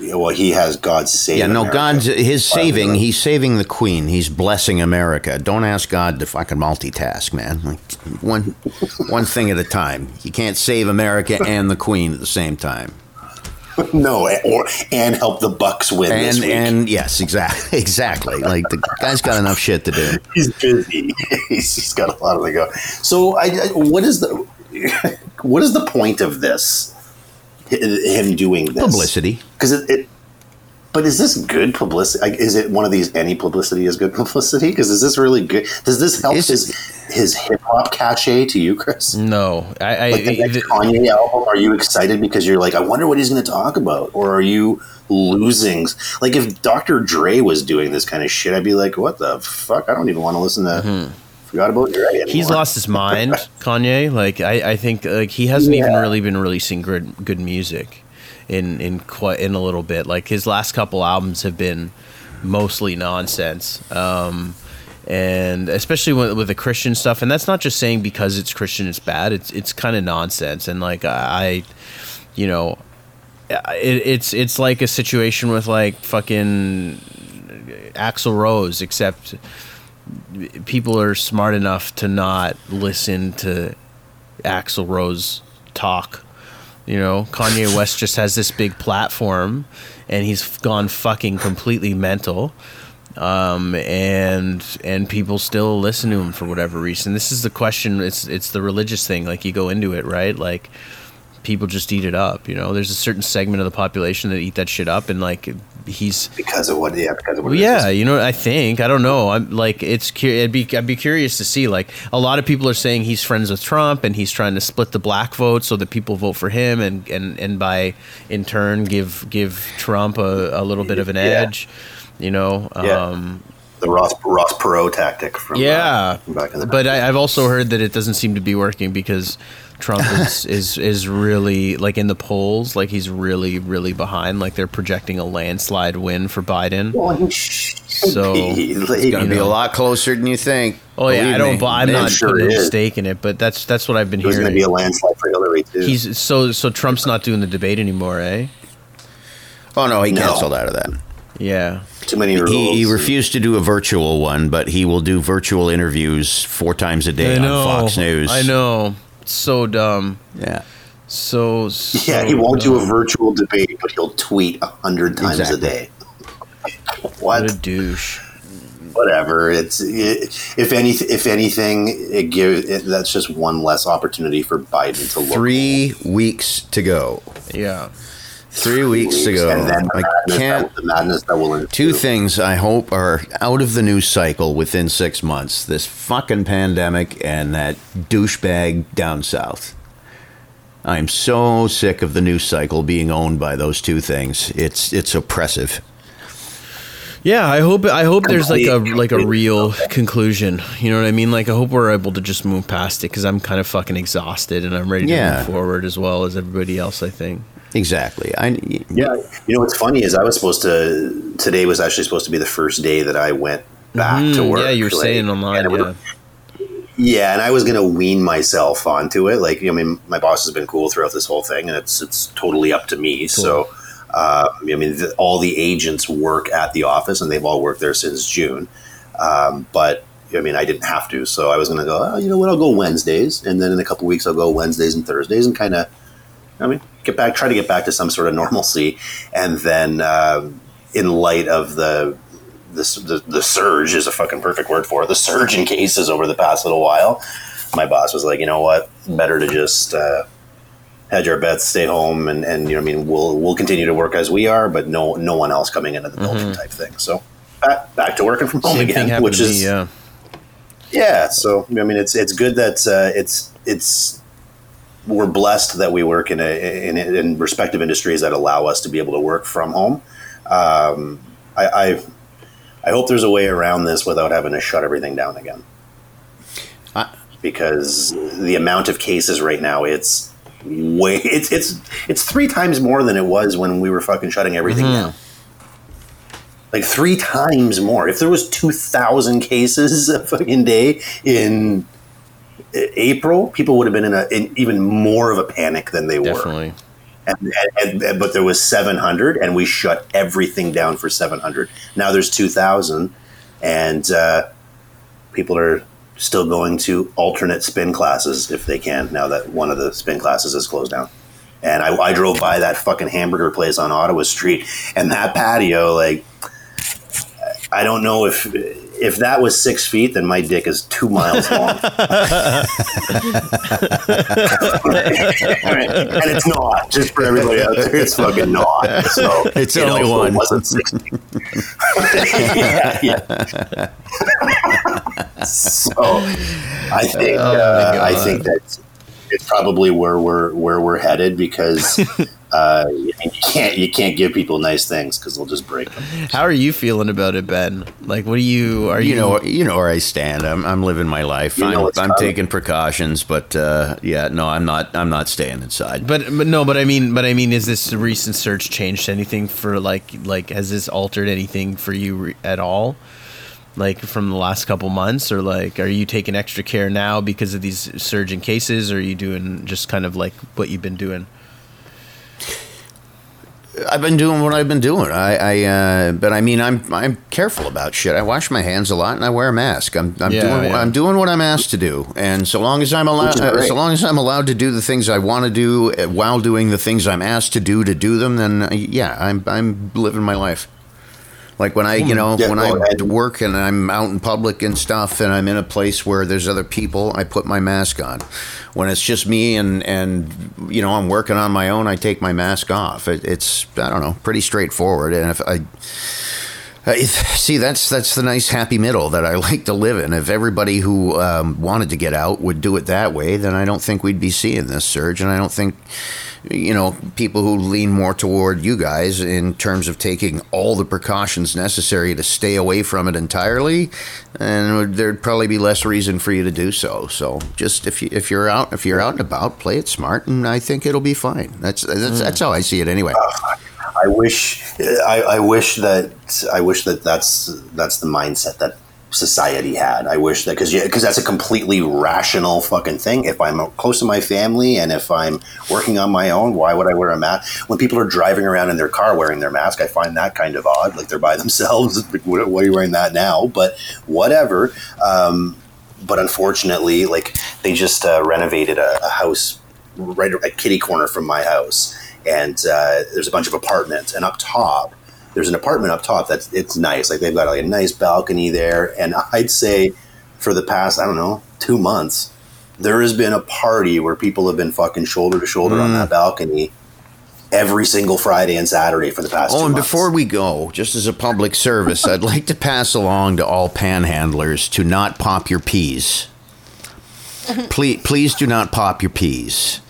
Yeah, Well, he has God save. Yeah, no, America. God's his saving. He's saving the Queen. He's blessing America. Don't ask God to fucking multitask, man. Like one, one thing at a time. You can't save America and the Queen at the same time. no, eh, or and help the Bucks win this And week. and yes, exactly, exactly. Like the guy's got enough shit to do. he's busy. he's, he's got a lot of to go. So, I, I what is the what is the point of this? Hi- Him doing this Publicity. because it, it. But is this good publicity? Like, is it one of these? Any publicity is good publicity? Because is this really good? Does this help Is- his his hip hop cachet to you, Chris? No, I, I Like the next Kanye album, are you excited because you're like, I wonder what he's going to talk about, or are you losing? Like if Dr. Dre was doing this kind of shit, I'd be like, what the fuck? I don't even want to listen to. Mm-hmm. Forgot about anymore. Mm-hmm. he's lost his mind, Kanye. Like I, I think like he hasn't even really been releasing good good music in in quite in a little bit. Like his last couple albums have been mostly nonsense. Um, and especially with, with the Christian stuff, and that's not just saying because it's Christian it's bad. It's it's kind of nonsense, and like I, you know, it, it's it's like a situation with like fucking Axl Rose, except people are smart enough to not listen to Axl Rose talk. You know, Kanye West just has this big platform, and he's gone fucking completely mental. Um, and and people still listen to him for whatever reason. This is the question. It's it's the religious thing. Like you go into it, right? Like people just eat it up. You know, there's a certain segment of the population that eat that shit up, and like he's because of what yeah because of what yeah, you know, I think I don't know. I'm like it's I'd be I'd be curious to see. Like a lot of people are saying he's friends with Trump and he's trying to split the black vote so that people vote for him and and and by in turn give give Trump a, a little bit of an Yeah. edge. You know, Yeah. um, the Ross Ross Perot tactic from uh, yeah, from back in the but I, I've also heard that it doesn't seem to be working because Trump is, is is really like in the polls, like he's really really behind. Like they're projecting a landslide win for Biden. Well, So, be. it's Gonna be know. a lot closer than you think. Oh yeah, Believe I don't. me. I'm It not sure putting a stake in it, but that's that's what I've been hearing. There's going to be a landslide for Hillary too. He's so so Trump's not doing the debate anymore, eh? Oh no, he No. canceled out of that. Yeah. too many rules. He, he refused to do a virtual one, but he will do virtual interviews four times a day on Fox News. I know. It's so dumb. Yeah. So, so Yeah, he won't do a virtual debate, but he'll tweet a hundred times Exactly. a day. What What? a douche. Whatever. It's it, if any if anything, it gives it, that's just one less opportunity for Biden to look. Three weeks to go. Yeah. Three weeks to go. and then the I can't. that, the madness that will. Two things I hope are out of the news cycle within six months: this fucking pandemic and that douchebag down south. I'm so sick of the news cycle being owned by those two things. It's it's oppressive. Yeah, I hope I hope there's like a like a real conclusion. You know what I mean? Like I hope we're able to just move past it because I'm kind of fucking exhausted and I'm ready to Yeah. move forward as well as everybody else. I think. Exactly. I Yeah, you know what's funny is I was supposed to today was actually supposed to be the first day that I went back to Mm, work. yeah, you were like, saying online. and Yeah. Yeah, and I was gonna wean myself onto it. Like, I mean, my boss has been cool throughout this whole thing, and it's it's totally up to me. So, uh, I mean, the, all the agents work at the office, and they've all worked there since June. Um, but I mean, I didn't have to, so I was gonna go. Oh, you know what? I'll go Wednesdays, and then in a couple weeks, I'll go Wednesdays and Thursdays, and kind of, I mean, get back, try to get back to some sort of normalcy, and then um in light of the the, the the surge is a fucking perfect word for it. The surge in cases over the past little while. My boss was like, you know what, better to just uh, hedge our bets, stay home, and, and you know, I mean, we'll we'll continue to work as we are, but no no one else coming into the building type thing. So back, back to working from home Same again, which is me. Yeah. yeah. So I mean, it's it's good that uh, it's it's we're blessed that we work in a in, in respective industries that allow us to be able to work from home. Um, I, I I hope there's a way around this without having to shut everything down again. I- because the amount of cases right now, it's way it's it's it's three times more than it was when we were fucking shutting everything down. Like three times more. If there was two thousand cases a fucking day in April, people would have been in, a, in even more of a panic than they were. Definitely. And, and, and, but there was 700 and we shut everything down for 700 now there's 2000 and uh, people are still going to alternate spin classes if they can now that one of the spin classes is closed down and I, I drove by that fucking hamburger place on ottawa street and that patio like i don't know if if that was six feet then my dick is two miles long and it's not. Just for everybody out there, it's fucking not. So It's you only one. Wasn't sixty. yeah, yeah. so I think Oh, uh, I think that's it's probably where we're where we're headed because uh, you can't you can't give people nice things because they'll just break them. How are you feeling about it, Ben? Like, what do you are you? you know you know where I stand. I'm I'm living my life. You know I'm, I'm taking precautions, but uh, yeah, no, I'm not. I'm not staying inside. But but no, but I mean, but I mean, is this recent search changed anything for like like has this altered anything for you re- at all? Like from the last couple months, or like, are you taking extra care now because of these surging cases, or are you doing just kind of like what you've been doing? I've been doing what I've been doing. I, I uh, but I mean, I'm I'm careful about shit. I wash my hands a lot and I wear a mask. I'm I'm Yeah, doing yeah. I'm doing what I'm asked to do. And so long as I'm allowed, uh, so long as I'm allowed to do the things I want to do uh, while doing the things I'm asked to do to do them, then uh, yeah, I'm I'm living my life. Like when I, you know, Yeah, when I work and I'm out in public and stuff, and I'm in a place where there's other people, I put my mask on. When it's just me and and you know I'm working on my own, I take my mask off. It, it's I don't know, pretty straightforward. And if I Uh, see that's that's the nice happy middle that I like to live in. If everybody who um, wanted to get out would do it that way, then I don't think we'd be seeing this surge, and I don't think you know, people who lean more toward you guys in terms of taking all the precautions necessary to stay away from it entirely, and there'd probably be less reason for you to do so. So just if you if you're out if you're out and about, play it smart, and I think it'll be fine. That's that's, mm. that's how I see it anyway. Uh, I wish I, I wish that I wish that that's that's the mindset that society had. I wish that because because that's a completely rational fucking thing. If I'm close to my family and if I'm working on my own, why would I wear a mask? When people are driving around in their car wearing their mask, I find that kind of odd. Like they're by themselves. Why are you wearing that now? But whatever. Um, but unfortunately, like they just uh, renovated a, a house right at kitty corner from my house, and uh, there's a bunch of apartments, and up top there's an apartment up top that's it's nice. Like they've got like a nice balcony there, and I'd say for the past I don't know two months, there has been a party where people have been fucking shoulder to shoulder on that balcony every single Friday and Saturday for the past. Oh, and months. before we go, just as a public service, I'd like to pass along to all panhandlers to not pop your peas. Please, please do not pop your peas.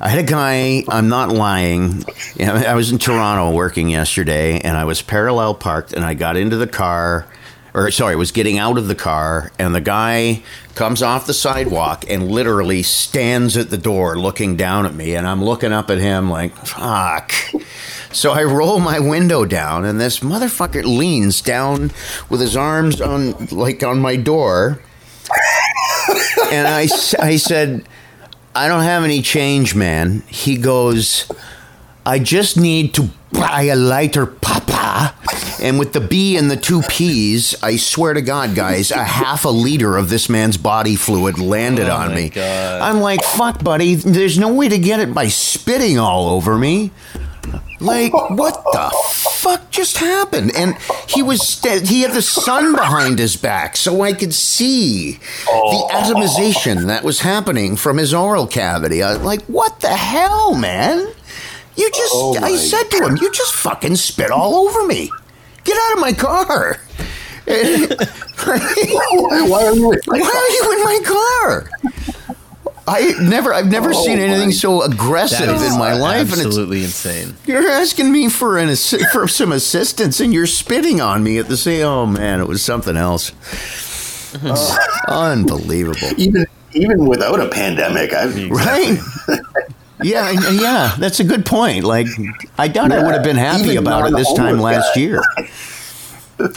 I had a guy, I'm not lying. I was in Toronto working yesterday and I was parallel parked and I got into the car, or sorry, was getting out of the car and the guy comes off the sidewalk and literally stands at the door looking down at me and I'm looking up at him like, fuck. So I roll my window down and this motherfucker leans down with his arms on, like on my door and I, I said, I don't have any change, man. He goes, I just need to buy a lighter, Papa. And with the B and the two P's, I swear to God, guys, a half a liter of this man's body fluid landed Oh on me. God. I'm like, fuck, buddy, there's no way to get it by spitting all over me. Like, what the fuck just happened? And he was he had the sun behind his back, so I could see the oh. atomization that was happening from his oral cavity. I was like, what the hell, man? You just, Oh I said to him, you just fucking spit all over me. Get out of my car. why, why are you? Why are you in my car? I never, I've never Oh seen anything my- so aggressive That is in my life, and it's absolutely insane. you're asking me for an assi- for some assistance, and you're spitting on me at the same. Oh man, it was something else. Unbelievable, Even even without a pandemic, I've right? Yeah, yeah, that's a good point. Like, I doubt I would have been happy about it this time last guy. year.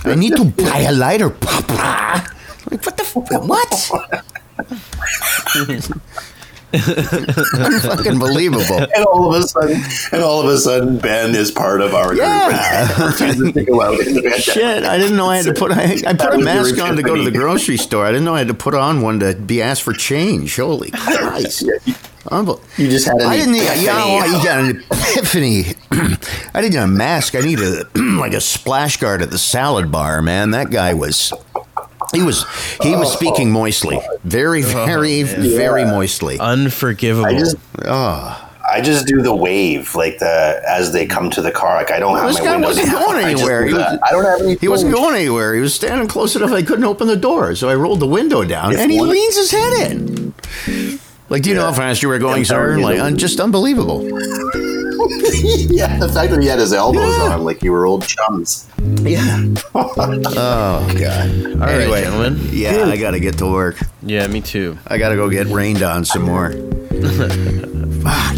I need to buy a lighter, Papa. Like, what the f- what? Fucking believable. and all of a sudden, and all of a sudden, Ben is part of our Yeah. group. Refuses to go out in the pandemic. Shit, I didn't know I had to put I, I put a mask on to go to the grocery store. I didn't know I had to put on one to be asked for change. Holy Christ! You just had an I didn't need. epiphany. Yeah, well, you got an epiphany. I didn't need a mask. I needed like a splash guard at the salad bar. Man, that guy was. He was he was oh. speaking moistly, very, oh, very, very Yeah. moistly. Unforgivable. I just, Oh, I just do the wave like the as they come to the car. Like I don't have This my guy windows wasn't down. going I anywhere. do He was- that. I don't have any. he wasn't going anywhere. He was standing close enough I couldn't open the door, so I rolled the window down, If and he one- leans his head in. Like, do you know how fast you were going, I'm sir? Like, un- just unbelievable. yeah, the fact that he had his elbows Yeah. on like you were old chums. Yeah. oh God. All right, anyway, gentlemen. yeah, I gotta get to work. Yeah, me too. I gotta go get rained on some more. Fuck.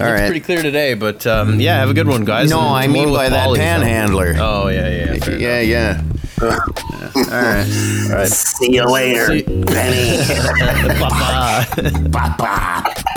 All It's right. pretty clear today, but um, yeah, have a good one, guys. No, And I mean by that panhandler. Oh yeah, yeah, fair yeah, yeah. All right. All right. See you later, See- Penny. Bye-bye. Bye bye.